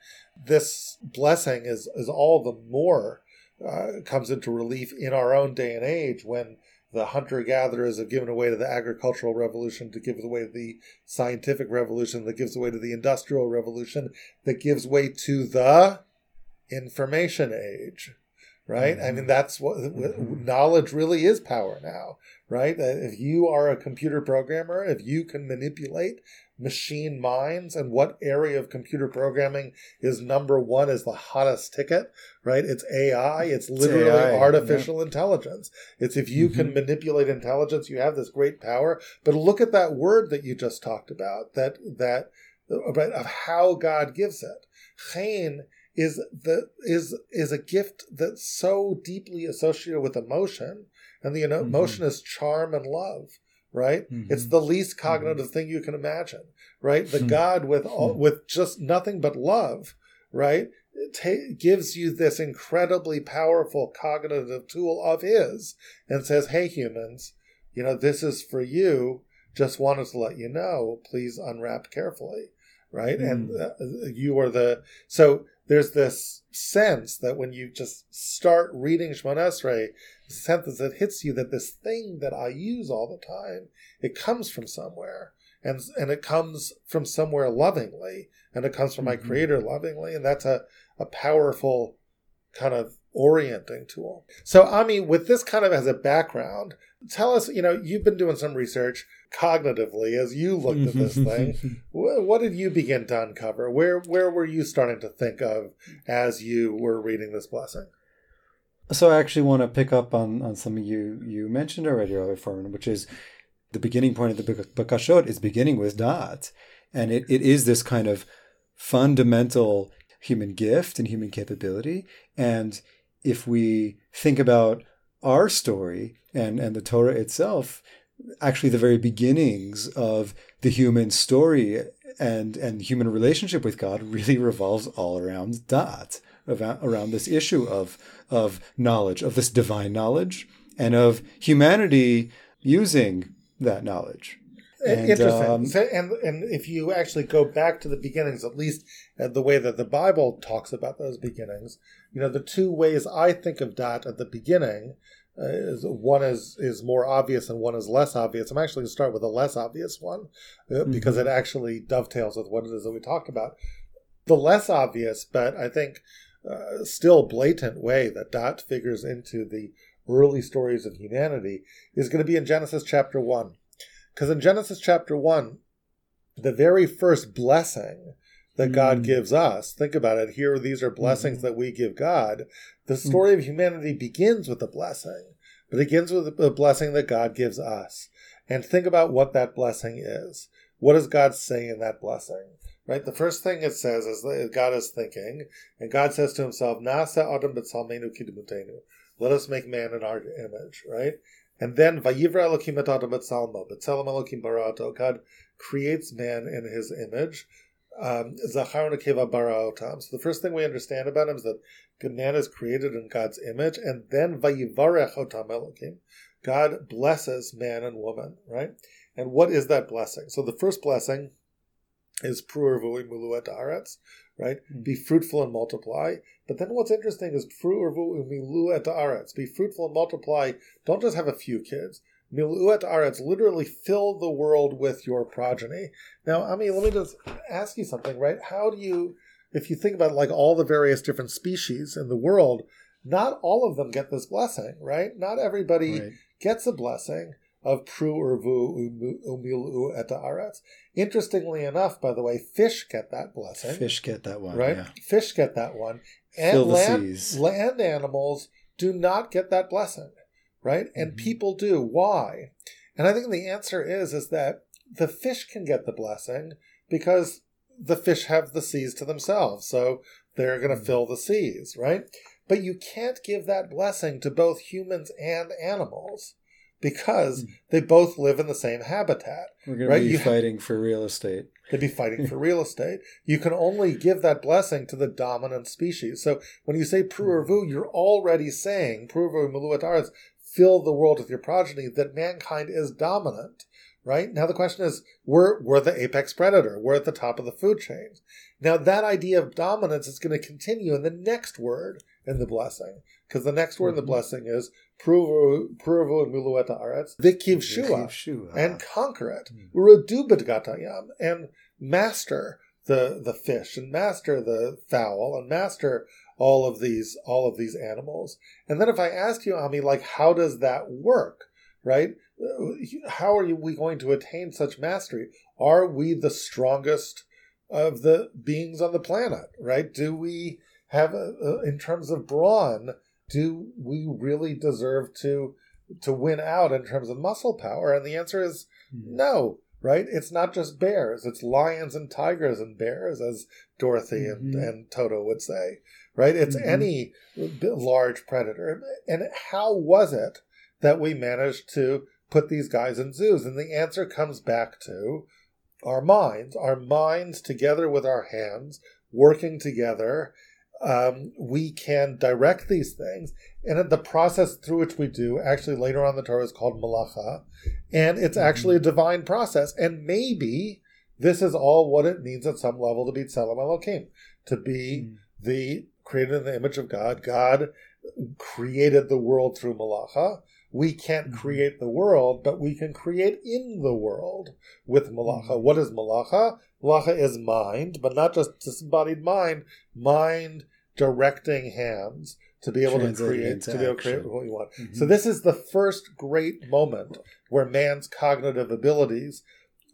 this blessing is is all the more uh, comes into relief in our own day and age when the hunter gatherers have given away to the agricultural revolution to give away to the scientific revolution that gives way to the industrial revolution that gives way to the information age right? Mm-hmm. I mean, that's what mm-hmm. knowledge really is power now, right? If you are a computer programmer, if you can manipulate machine minds and what area of computer programming is number one is the hottest ticket right it's ai it's literally it's AI, artificial yeah. intelligence it's if you mm-hmm. can manipulate intelligence you have this great power but look at that word that you just talked about that that of how god gives it Chen is the is is a gift that's so deeply associated with emotion and the mm-hmm. emotion mm-hmm. is charm and love right mm-hmm. it's the least mm-hmm. cognitive mm-hmm. thing you can imagine right the hmm. god with all, hmm. with just nothing but love right ta- gives you this incredibly powerful cognitive tool of his and says hey humans you know this is for you just wanted to let you know please unwrap carefully right mm. and uh, you are the so there's this sense that when you just start reading Shmoneh Esrei, the sense that hits you that this thing that I use all the time, it comes from somewhere. And, and it comes from somewhere lovingly, and it comes from my mm-hmm. creator lovingly, and that's a, a powerful kind of orienting tool. So, Ami, with this kind of as a background, tell us, you know, you've been doing some research cognitively as you looked at this thing. (laughs) what did you begin to uncover? Where where were you starting to think of as you were reading this blessing? So I actually want to pick up on, on something you you mentioned already, Rabbi Fohrman, which is the beginning point of the Bakashot is beginning with Da'at. And it, it is this kind of fundamental human gift and human capability. And if we think about our story and, and the Torah itself, actually the very beginnings of the human story and, and human relationship with God really revolves all around that, around this issue of, of knowledge, of this divine knowledge, and of humanity using that knowledge. And, Interesting. Um, so, and and if you actually go back to the beginnings, at least uh, the way that the Bible talks about those beginnings, you know, the two ways I think of that at the beginning uh, is one is is more obvious and one is less obvious. I'm actually going to start with the less obvious one uh, mm-hmm. because it actually dovetails with what it is that we talked about. The less obvious, but I think uh, still blatant way that da'at figures into the early stories of humanity is going to be in Genesis chapter one. Because in Genesis chapter 1, the very first blessing that God mm. gives us, think about it. Here, these are blessings mm. that we give God. The mm. story mm. of humanity begins with a blessing, but it begins with a blessing that God gives us. And think about what that blessing is. What does God say in that blessing? Right? The first thing it says is that God is thinking, and God says to himself, Na'aseh Adam Let us make man in our image, right? And then Vayivra Elohim et Adam Salmo, B'Tselem Elohim Barato. God creates man in His image. Um, Zachar Nekeva Baraotam. So the first thing we understand about him is that man is created in God's image, and then Vayivarech Otam Elohim. God blesses man and woman, right? And what is that blessing? So the first blessing is Pru'ervui Muluet Aretz, right? Mm-hmm. Be fruitful and multiply. But then what's interesting is Pru'ervui Miluet Aretz. Be fruitful and multiply. Don't just have a few kids. Miluet Aretz, literally fill the world with your progeny. Now, I mean, let me just ask you something, right? How do you, if you think about like all the various different species in the world, not all of them get this blessing, right? Not everybody right. gets a blessing of pru urvu umilu et aretz. Interestingly enough, by the way, fish get that blessing. Fish get that one, right? Yeah. Fish get that one, and Fill land, seas. land animals do not get that blessing, right? And mm-hmm. people do. Why? And I think the answer is is that the fish can get the blessing because the fish have the seas to themselves, so they're going to mm-hmm. fill the seas, right? But you can't give that blessing to both humans and animals because hmm. they both live in the same habitat. We're going right? to be you fighting for real estate. They'd be fighting for (laughs) real estate. You can only give that blessing to the dominant species. So when you say Pru'ervu, you're already saying, Pru'ervu Miluataris, fill the world with your progeny, that mankind is dominant. Right? Now the question is, we're, we're the apex predator. We're at the top of the food chain. Now that idea of dominance is going to continue in the next word in the blessing. Because the next word mm-hmm. in the mm-hmm. blessing is Pruvu and Mulueta Aretz, Vikiv Shua, and conquer it. Uradubit mm. And master the, the fish, and master the fowl, and master all of these all of these animals. And then if I ask you, Ami, like how does that work? Right? How are we going to attain such mastery? Are we the strongest of the beings on the planet? Right? Do we have, a, a, in terms of brawn, do we really deserve to to win out in terms of muscle power? And the answer is mm-hmm. no right? It's not just bears, it's lions and tigers and bears, as Dorothy mm-hmm. and Toto would say, right? It's mm-hmm. any large predator. And how was it that we managed to put these guys in zoos? And the answer comes back to our minds, our minds together with our hands, working together. Um, we can direct these things. And the process through which we do, actually later on the Torah is called malacha. And it's mm-hmm. actually a divine process. And maybe this is all what it means at some level to be Tselem Elohim, to be mm. the created in the image of God. God created the world through malacha. We can't mm-hmm. create the world, but we can create in the world with malacha. Mm-hmm. What is malacha? Malacha is mind, but not just disembodied mind, mind directing hands to be able to create to be able to create what you want. Mm-hmm. So this is the first great moment where man's cognitive abilities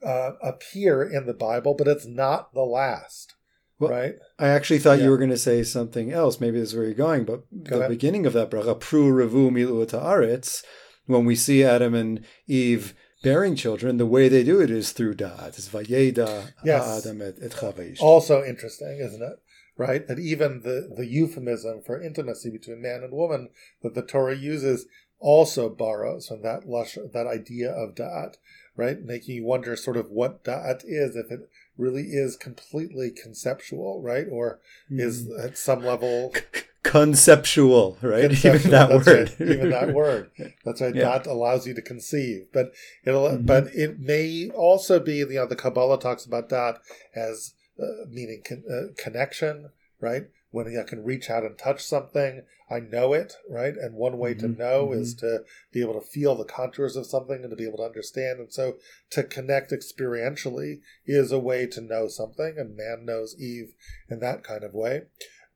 uh, appear in the Bible, but it's not the last. Well, right? I actually thought yeah. you were going to say something else. Maybe this is where you're going, but Go the ahead. beginning of that bracha, pru revu milu ta'aretz, when we see Adam and Eve bearing children, the way they do it is through da'at. It's vayeda yes. Adam et, et Also interesting, isn't it? Right? That even the, the euphemism for intimacy between man and woman that the Torah uses also borrows from that lush, that idea of da'at, right? Making you wonder sort of what da'at is, if it really is completely conceptual, right? Or mm. is hmm. at some level (laughs) conceptual, right? (laughs) Conceptual, even that word. Right. Even that word. That's right. Yeah. That allows you to conceive. But it'll mm-hmm. but it may also be, you know, the Kabbalah talks about that as uh, meaning con- uh, connection, right? When I can reach out and touch something, I know it, right? And one way mm-hmm, to know mm-hmm. is to be able to feel the contours of something and to be able to understand. And so to connect experientially is a way to know something, and man knows Eve in that kind of way.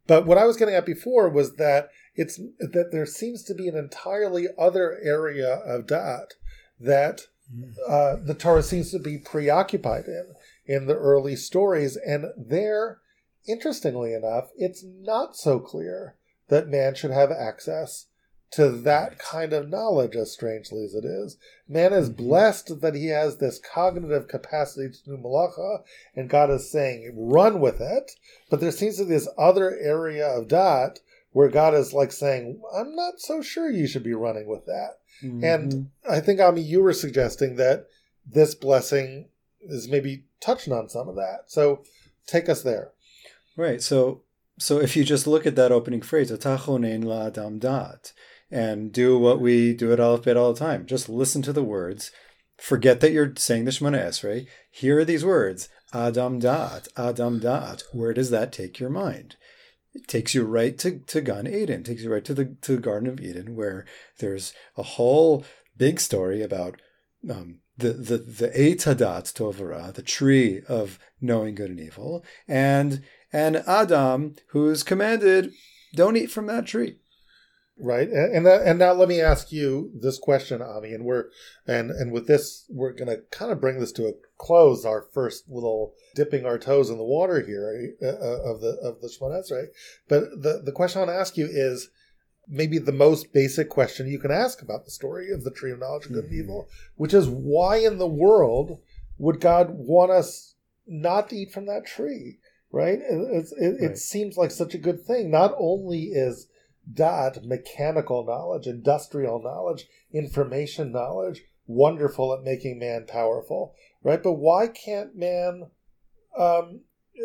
But what I was getting at before was that it's that there seems to be an entirely other area of da'at that mm. uh, the Torah seems to be preoccupied in in the early stories, and there interestingly enough, it's not so clear that man should have access to that kind of knowledge, as strangely as it is. Man is mm-hmm. blessed that he has this cognitive capacity to do malacha, and God is saying, run with it. But there seems to be this other area of da'at where God is like saying, I'm not so sure you should be running with that. Mm-hmm. And I think, Ami, you were suggesting that this blessing is maybe touching on some of that. So take us there. Right. So so if you just look at that opening phrase, "Atah chonen l'adam da'at," and do what we do at Aleph Beta all the time, just listen to the words. Forget that you're saying the Shmoneh Esrei. Here are these words: Adam da'at, Adam da'at. Where does that take your mind? It takes you right to, to Gan Eden, takes you right to the to the Garden of Eden, where there's a whole big story about um, the the the Etadat Tovara, the tree of knowing good and evil, and and Adam, who's commanded, don't eat from that tree. Right, and and, that, and now let me ask you this question, Ami, and we're and and with this we're going to kind of bring this to a close. Our first little dipping our toes in the water here uh, of the of the right? But the the question I want to ask you is maybe the most basic question you can ask about the story of the tree of knowledge of good mm-hmm. and evil, which is why in the world would God want us not to eat from that tree? Right? It, it, right. it seems like such a good thing. Not only is that mechanical knowledge, industrial knowledge, information knowledge wonderful at making man powerful, right? But why can't man? Um,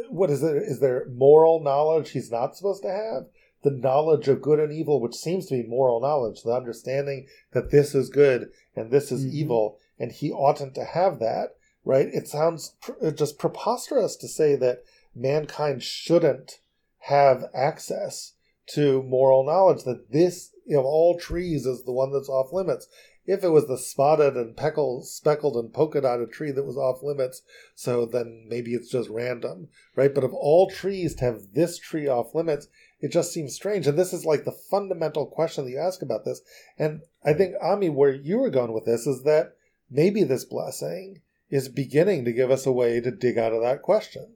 what is it? Is there moral knowledge he's not supposed to have? The knowledge of good and evil, which seems to be moral knowledge, the understanding that this is good and this is mm-hmm. evil, and he oughtn't to have that, right? It sounds pr- just preposterous to say that mankind shouldn't have access to moral knowledge that this of all trees is the one that's off limits if it was the spotted and peckled, speckled and polka dotted tree that was off limits, so then maybe it's just random, right? But of all trees to have this tree off limits, it just seems strange. And this is like the fundamental question that you ask about this. And I think, Ami, where you were going with this is that maybe this blessing is beginning to give us a way to dig out of that question.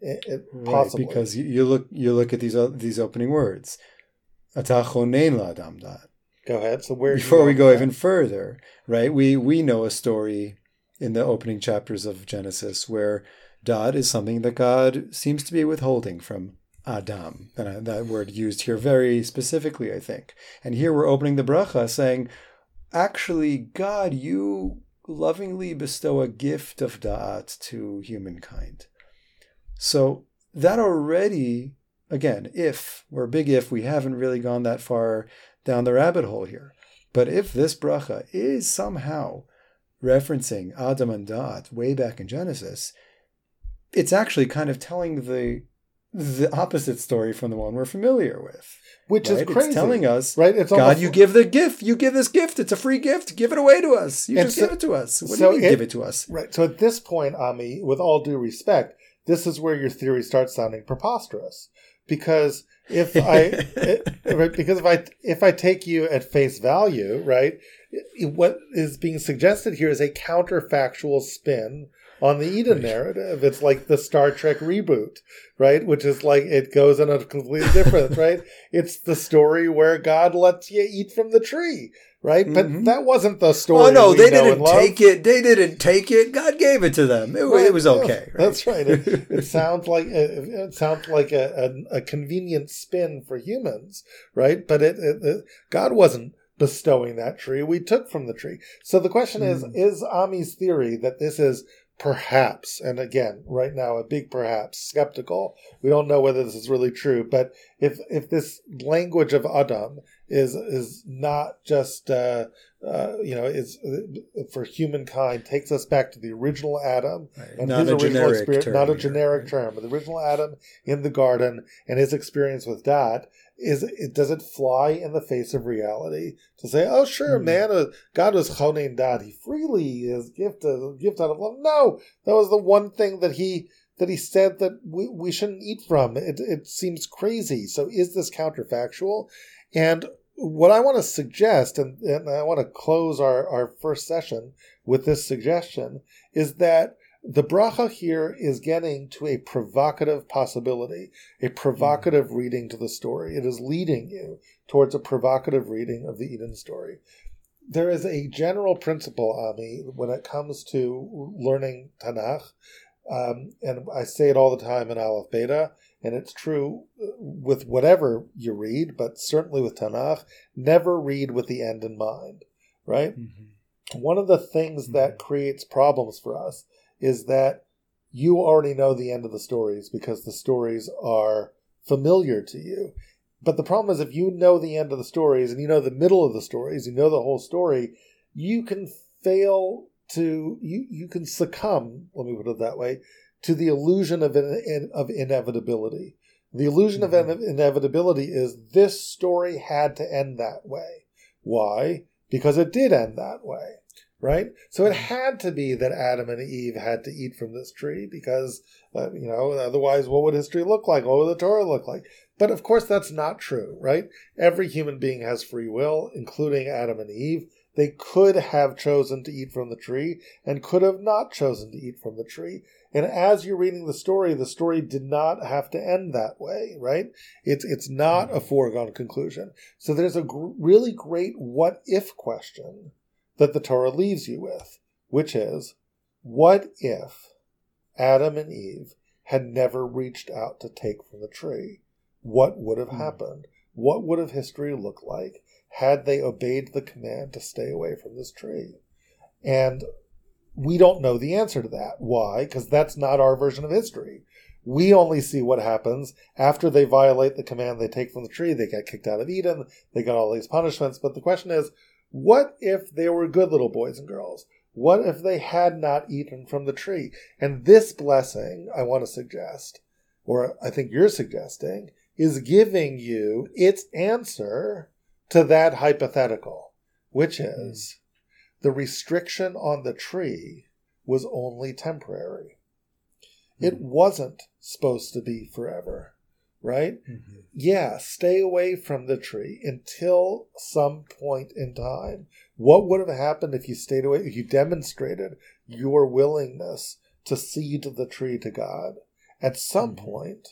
It, it, right, because you, you, look you look at these uh, these opening words. Go ahead. So where before we go even further, right? We we know a story in the opening chapters of Genesis where da'at is something that God seems to be withholding from Adam. And uh, that word used here very specifically, I think. And here we're opening the bracha saying, actually, God, you lovingly bestow a gift of da'at to humankind. So that already, again, if, we're big if, we haven't really gone that far down the rabbit hole here. But if this bracha is somehow referencing Adam and Da'at way back in Genesis, it's actually kind of telling the the opposite story from the one we're familiar with. Which right? is crazy. It's telling us, right? It's God, almost... you give the gift. You give this gift. It's a free gift. Give it away to us. You and just so, give it to us. What so do you mean, it, give it to us? Right. So at this point, Ami, with all due respect, this is where your theory starts sounding preposterous. Because if I (laughs) it, because if I if I take you at face value, right, what is being suggested here is a counterfactual spin on the Eden narrative. It's like the Star Trek reboot, right? Which is like it goes in a completely different, (laughs) right? It's the story where God lets you eat from the tree, right? Mm-hmm. But that wasn't the story. Oh no, they didn't take it. They didn't take it. God gave it to them. It, right. it was okay. Right? That's right. It, it sounds like it, sounds like a, a, a, convenient spin for humans, right? But it, it, God wasn't bestowing that tree. We took from the tree. So the question mm. is: hmm. Is Ami's theory that this is perhaps, and again, right now, a big perhaps, skeptical. We don't know whether this is really true, but if if this language of Adam is is not just uh, uh, you know is uh, for humankind takes us back to the original Adam right. and not his original experience, not a generic term, but the original Adam in the garden and his experience with that is it does it fly in the face of reality to say, oh sure, mm. man, uh, God was chonen da'at, he freely is gift a gift out of love. No, that was the one thing that he that he said that we, we shouldn't eat from. It it seems crazy. So is this counterfactual? And what I want to suggest, and, and I want to close our, our first session with this suggestion, is that the bracha here is getting to a provocative possibility, a provocative mm. reading to the story. It is leading you towards a provocative reading of the Eden story. There is a general principle, Ami, when it comes to learning Tanakh, um, and I say it all the time in Aleph Beta, and it's true uh, with whatever you read, but certainly with Tanakh, never read with the end in mind, right? Mm-hmm. One of the things mm-hmm. that creates problems for us is that you already know the end of the stories because the stories are familiar to you. But the problem is, if you know the end of the stories and you know the middle of the stories, you know the whole story, you can fail to you you can succumb. Let me put it that way to the illusion of in, of inevitability. The illusion mm-hmm. of inevitability is this story had to end that way. Why? Because it did end that way right? So it had to be that Adam and Eve had to eat from this tree because, uh, you know, otherwise, what would history look like? What would the Torah look like? But of course, that's not true, right? Every human being has free will, including Adam and Eve. They could have chosen to eat from the tree and could have not chosen to eat from the tree. And as you're reading the story, the story did not have to end that way, right? It's it's not a foregone conclusion. So there's a gr- really great what if question that the Torah leaves you with, which is what if Adam and Eve had never reached out to take from the tree? What would have hmm. happened? What would have history looked like had they obeyed the command to stay away from this tree? And we don't know the answer to that. Why? Because that's not our version of history. We only see what happens after they violate the command they take from the tree. They get kicked out of Eden. They got all these punishments. But the question is, what if they were good little boys and girls? What if they had not eaten from the tree? And this blessing, I want to suggest, or I think you're suggesting, is giving you its answer to that hypothetical, which hmm. is the restriction on the tree was only temporary. It wasn't supposed to be forever. right? Mm-hmm. Yeah, stay away from the tree until some point in time. What would have happened if you stayed away, if you demonstrated your willingness to cede the tree to God? At some mm-hmm. point,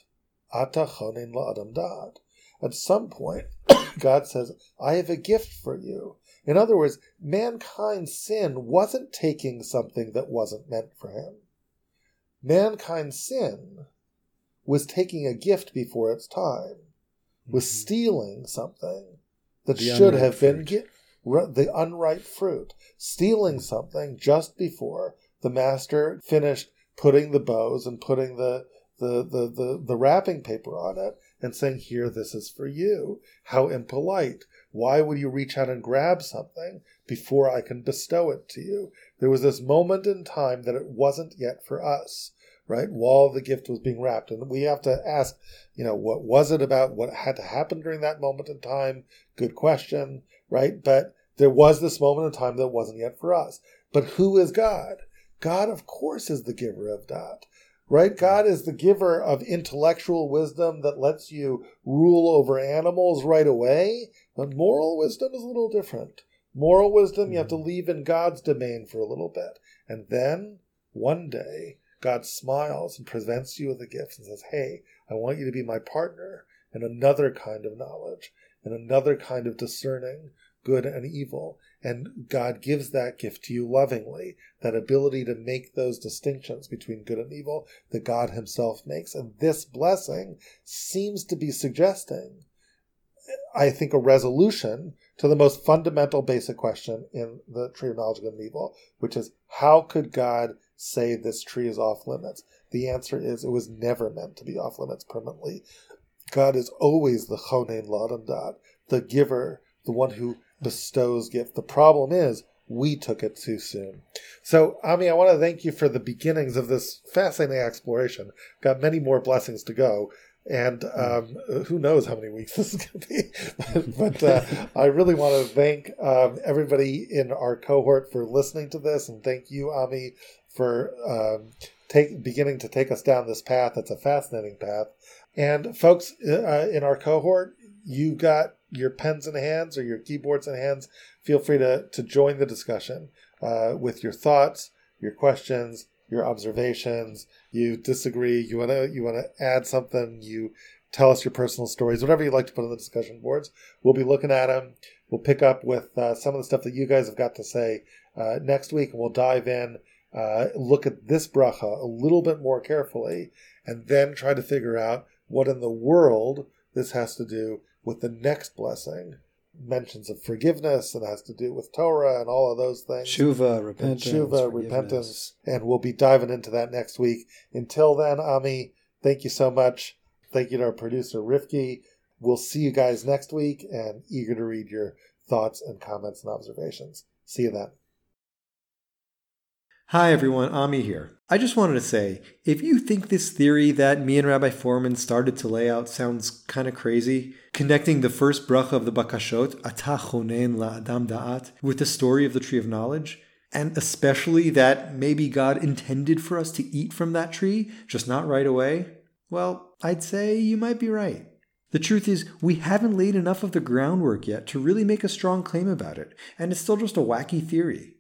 atachonin dad. At some point, (coughs) God says, I have a gift for you. In other words, mankind's sin wasn't taking something that wasn't meant for him. Mankind's sin was taking a gift before its time, was mm-hmm. stealing something that the should have been the unripe fruit, stealing something just before the master finished putting the bows and putting the the, the, the, the wrapping paper on it and saying, Here, this is for you. How impolite. Why would you reach out and grab something before I can bestow it to you? There was this moment in time that it wasn't yet for us right? While the gift was being wrapped. And we have to ask, you know, what was it about? What had to happen during that moment in time? Good question, right? But there was this moment in time that wasn't yet for us. But who is God? God, of course, is the giver of that, right? God is the giver of intellectual wisdom that lets you rule over animals right away. But moral wisdom is a little different. Moral wisdom, you have to hmm. leave in God's domain for a little bit. And then one day, God smiles and presents you with a gift and says, Hey, I want you to be my partner in another kind of knowledge, in another kind of discerning good and evil. And God gives that gift to you lovingly, that ability to make those distinctions between good and evil that God Himself makes. And this blessing seems to be suggesting, I think, a resolution to the most fundamental basic question in the tree of knowledge of good and evil, which is how could God say this tree is off limits? The answer is it was never meant to be off limits permanently. God is always the Chonen L'adam Da'at, the giver, the one who bestows gift. The problem is we took it too soon. So, Ami, I want to thank you for the beginnings of this fascinating exploration. Got many more blessings to go. And um, who knows how many weeks (laughs) this is going to be. (laughs) but uh, I really want to thank um, everybody in our cohort for listening to this. And thank you, Ami, for um, take, beginning to take us down this path. It's a fascinating path. And folks uh, in our cohort, you got your pens in hands or your keyboards in hands. Feel free to, to join the discussion uh, with your thoughts, your questions, your observations. You disagree. You want to you want to add something. You tell us your personal stories, whatever you'd like to put on the discussion boards. We'll be looking at them. We'll pick up with uh, some of the stuff that you guys have got to say uh, next week, and we'll dive in, uh, look at this bracha a little bit more carefully, and then try to figure out what in the world this has to do with the next blessing mentions of forgiveness and has to do with Torah and all of those things. Shuva, repentance. And Shuva, repentance. And we'll be diving into that next week. Until then, Ami, thank you so much. Thank you to our producer, Rifki. We'll see you guys next week and eager to read your thoughts and comments and observations. See you then. Hi everyone, Ami here. I just wanted to say, if you think this theory that me and Rabbi Fohrman started to lay out sounds kind of crazy, connecting the first bracha of the Bakashot, Atah chonen l'adam da'at, with the story of the tree of knowledge, and especially that maybe God intended for us to eat from that tree, just not right away, well, I'd say you might be right. The truth is, we haven't laid enough of the groundwork yet to really make a strong claim about it, and it's still just a wacky theory.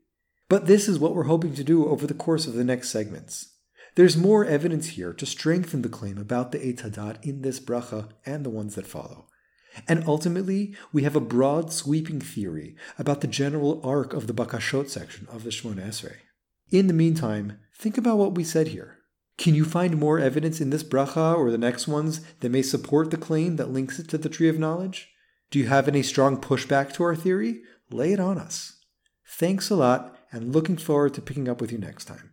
But this is what we're hoping to do over the course of the next segments. There's more evidence here to strengthen the claim about the Eitz Hada'at in this bracha and the ones that follow. And ultimately, we have a broad sweeping theory about the general arc of the Bakashot section of the Shmoneh Esrei. In the meantime, think about what we said here. Can you find more evidence in this bracha or the next ones that may support the claim that links it to the Tree of Knowledge? Do you have any strong pushback to our theory? Lay it on us. Thanks a lot and looking forward to picking up with you next time.